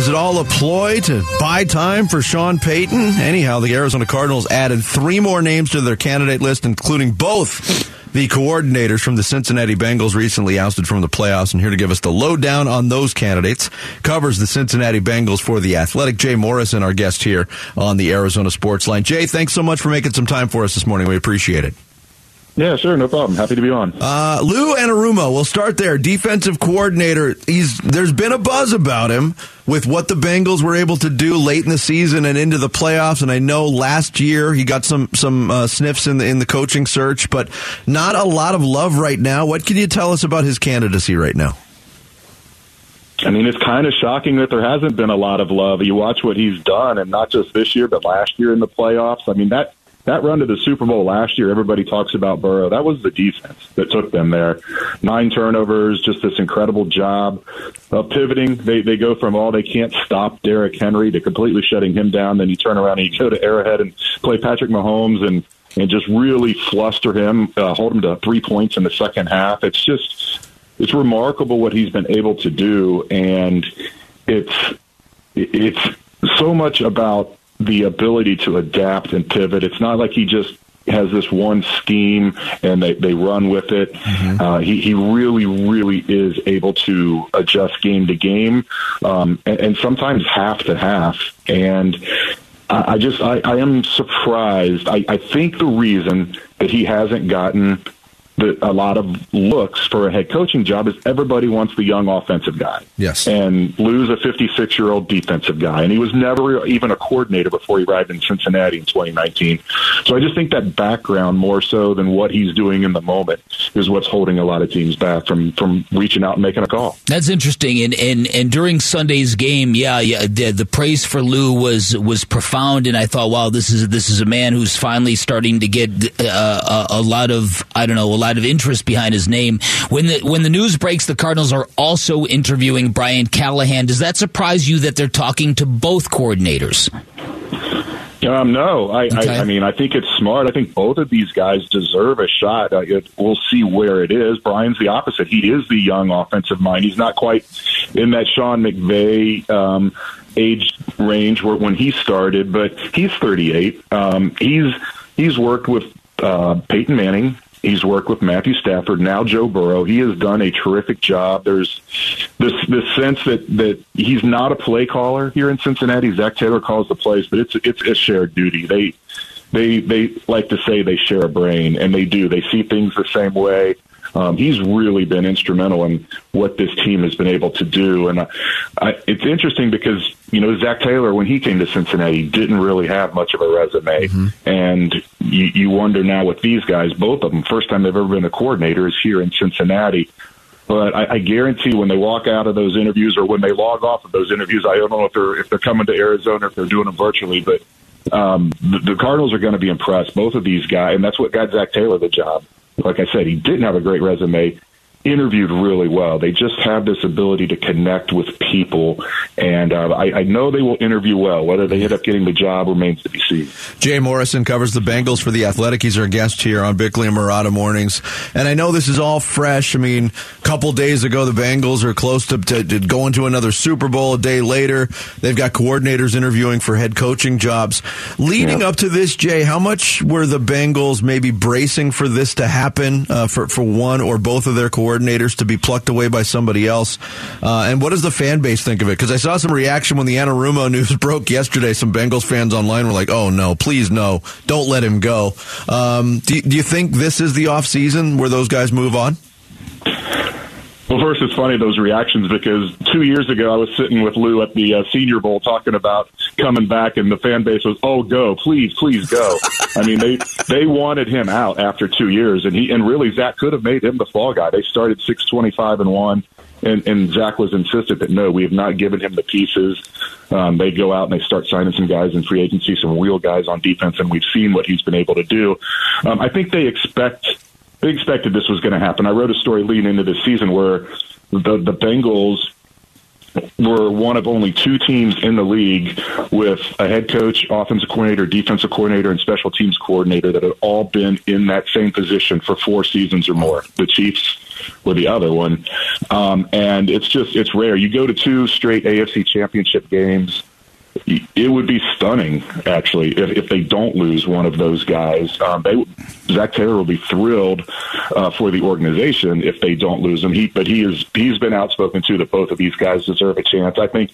Is it all a ploy to buy time for Sean Payton? Anyhow, the Arizona Cardinals added three more names to their candidate list, including both the coordinators from the Cincinnati Bengals recently ousted from the playoffs. And here to give us the lowdown on those candidates covers the Cincinnati Bengals for the Athletic. Jay Morrison, our guest here on the Arizona Sports Line. Jay, thanks so much for making some time for us this morning. We appreciate it. Yeah, sure, no problem. Happy to be on. Uh, Lou Anarumo, we'll start there. Defensive coordinator. He's there's been a buzz about him with what the Bengals were able to do late in the season and into the playoffs. And I know last year he got some some uh, sniffs in the in the coaching search, but not a lot of love right now. What can you tell us about his candidacy right now? I mean, it's kind of shocking that there hasn't been a lot of love. You watch what he's done, and not just this year, but last year in the playoffs. I mean, that that run to the Super Bowl last year, everybody talks about Burrow. That was the defense that took them there. Nine turnovers, just this incredible job of pivoting. They they go from all they can't stop Derrick Henry to completely shutting him down. Then you turn around and you go to Arrowhead and play Patrick Mahomes and and just really fluster him, uh, hold him to three points in the second half. It's just it's remarkable what he's been able to do, and it's it's so much about the ability to adapt and pivot. It's not like he just has this one scheme and they, they run with it. Mm-hmm. Uh, he, he really, really is able to adjust game to game um, and, and sometimes half to half. And I, I just, I, I am surprised. I, I think the reason that he hasn't gotten the, a lot of looks for a head coaching job is everybody wants the young offensive guy. Yes. And Lou's a 56 year old defensive guy, and he was never even a coordinator before he arrived in Cincinnati in 2019. So I just think that background more so than what he's doing in the moment is what's holding a lot of teams back from from reaching out and making a call. That's interesting. And and and during Sunday's game, yeah, yeah, the, the praise for Lou was was profound, and I thought, wow, this is this is a man who's finally starting to get uh, a, a lot of I don't know a lot lot of interest behind his name. When the when the news breaks, the Cardinals are also interviewing Brian Callahan. Does that surprise you that they're talking to both coordinators? Um, no, I, okay. I, I mean, I think it's smart. I think both of these guys deserve a shot. Uh, it, we'll see where it is. Brian's the opposite. He is the young offensive mind. He's not quite in that Sean McVay um, age range where, when he started, but he's 38. Um, he's he's worked with uh, Peyton Manning. He's worked with Matthew Stafford, now Joe Burrow. He has done a terrific job. There's this this sense that that he's not a play caller here in Cincinnati. Zac Taylor calls the plays, but it's it's a shared duty. They they they like to say they share a brain, and they do. They see things the same way. Um, he's really been instrumental in what this team has been able to do. And I, I, it's interesting because, you know, Zac Taylor, when he came to Cincinnati, didn't really have much of a resume. Mm-hmm. And you, you wonder now with these guys, both of them, first time they've ever been a coordinator is here in Cincinnati. But I, I guarantee when they walk out of those interviews or when they log off of those interviews, I don't know if they're if they're coming to Arizona, if they're doing them virtually, but um, the, the Cardinals are going to be impressed. Both of these guys, and that's what got Zac Taylor the job like I said, he didn't have a great resume interviewed really well. They just have this ability to connect with people, and uh, I, I, know they will interview well. Whether they end up getting the job remains to be seen. Jay Morrison covers the Bengals for the Athletic. He's our guest here on Bickley and Marotta mornings, and I know this is all fresh. I mean, a couple days ago, the Bengals are close to, to, to going to another Super Bowl. A day later, they've got coordinators interviewing for head coaching jobs. Leading up to this, Jay, how much were the Bengals maybe bracing for this to happen uh, for for one or both of their coordinators? Coordinators to be plucked away by somebody else. Uh, and what does the fan base think of it? Because I saw some reaction when the Anarumo news broke yesterday. Some Bengals fans online were like, "Oh no, please no, don't let him go." Um, do, do you think this is the off season where those guys move on? Well, first, it's funny those reactions because two years ago I was sitting with Lou at the uh, Senior Bowl talking about coming back, and the fan base was, "Oh, go, please, please go." I mean, they they wanted him out after two years, and he and really Zac could have made him the fall guy. They started six twenty five and one, and and Zac was insistent that no, we have not given him the pieces. Um, they go out and they start signing some guys in free agency, some real guys on defense, and we've seen what he's been able to do. Um, I think they expect they expected this was going to happen. I wrote a story leading into this season where the the Bengals we're one of only two teams in the league with a head coach, offensive coordinator, defensive coordinator, and special teams coordinator that had all been in that same position for four seasons or more. The Chiefs were the other one, um, and it's just it's rare. You go to two straight AFC Championship games it would be stunning, actually, if, if they don't lose one of those guys. Um, they, Zac Taylor will be thrilled uh, for the organization if they don't lose him. He, but he is he's been outspoken too that both of these guys deserve a chance. I think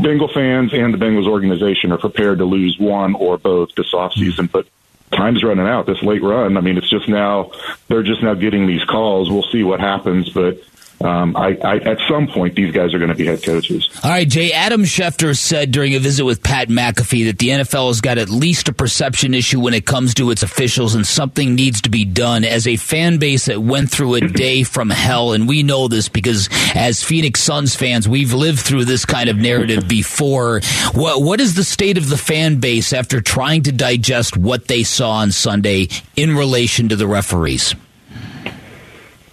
Bengal fans and the Bengals organization are prepared to lose one or both this offseason, but time's running out. This late run, I mean, it's just now they're just now getting these calls. We'll see what happens, but um, I, I, at some point, these guys are going to be head coaches. All right, Jay. Adam Schefter said during a visit with Pat McAfee that the NFL has got at least a perception issue when it comes to its officials, and something needs to be done. As a fan base that went through a day from hell, and we know this because as Phoenix Suns fans, we've lived through this kind of narrative before. What, what is the state of the fan base after trying to digest what they saw on Sunday in relation to the referees?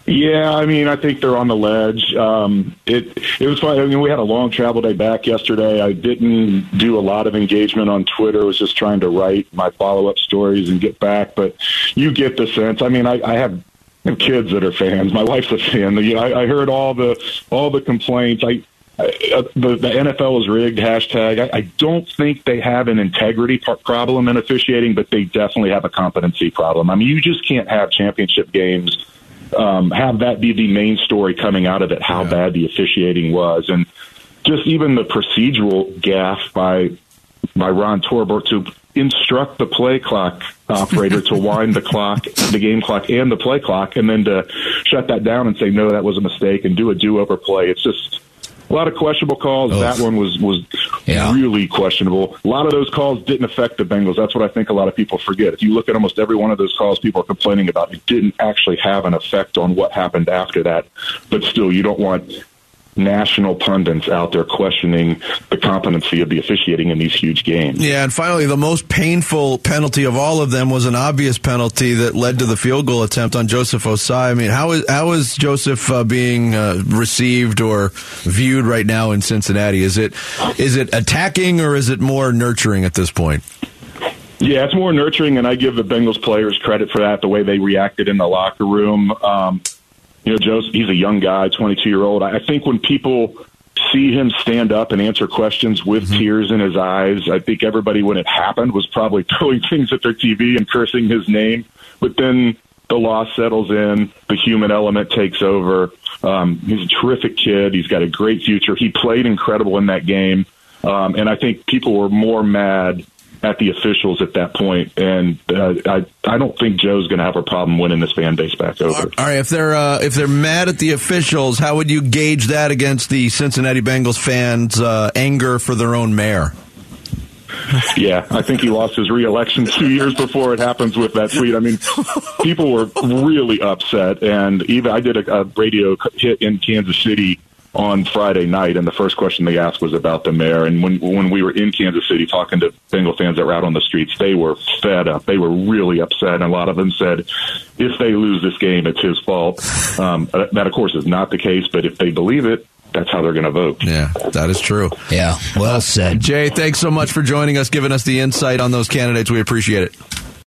Yeah, I mean, I think they're on the ledge. Um, it it was fun. I mean, we had a long travel day back yesterday. I didn't do a lot of engagement on Twitter. I was just trying to write my follow up stories and get back. But you get the sense. I mean, I, I have kids that are fans. My wife's a fan. You know, I, I heard all the all the complaints. I, I uh, the, the NFL is rigged hashtag. I, I don't think they have an integrity problem in officiating, but they definitely have a competency problem. I mean, you just can't have championship games um, have that be the main story coming out of it, how yeah. bad the officiating was, and just even the procedural gaffe by by Ron Torbert to instruct the play clock operator to wind the clock, the game clock, and the play clock, and then to shut that down and say no, that was a mistake, and do a do over play. It's just a lot of questionable calls. Oof. That one was was yeah. really questionable. A lot of those calls didn't affect the Bengals. That's what I think a lot of people forget. If you look at almost every one of those calls people are complaining about, it didn't actually have an effect on what happened after that. But still, you don't want national pundits out there questioning the competency of the officiating in these huge games. Yeah, and finally, the most painful penalty of all of them was an obvious penalty that led to the field goal attempt on Joseph Ossai. I mean, how is how is Joseph uh, being uh, received or viewed right now in Cincinnati? Is it is it attacking or is it more nurturing at this point? Yeah, it's more nurturing, and I give the Bengals players credit for that. The way they reacted in the locker room. Um, you know, Joe, he's a young guy, 22 year old. I think when people see him stand up and answer questions with mm-hmm. tears in his eyes, I think everybody, when it happened, was probably throwing things at their TV and cursing his name. But then the loss settles in, the human element takes over. Um, he's a terrific kid. He's got a great future. He played incredible in that game. Um, and I think people were more mad at the officials at that point, and uh, I I don't think Joe's going to have a problem winning this fan base back over. All right, if they're uh, if they're mad at the officials, how would you gauge that against the Cincinnati Bengals fans' uh, anger for their own mayor? yeah, I think he lost his reelection two years before it happens with that tweet. I mean, people were really upset, and even I did a, a radio hit in Kansas City on Friday night, and the first question they asked was about the mayor. And when when we were in Kansas City talking to Bengal fans that were out on the streets, they were fed up. They were really upset, and a lot of them said, "If they lose this game, it's his fault." Um, that, of course, is not the case. But if they believe it, that's how they're going to vote. Yeah, that is true. Yeah, well said. Jay, thanks so much for joining us, giving us the insight on those candidates. We appreciate it.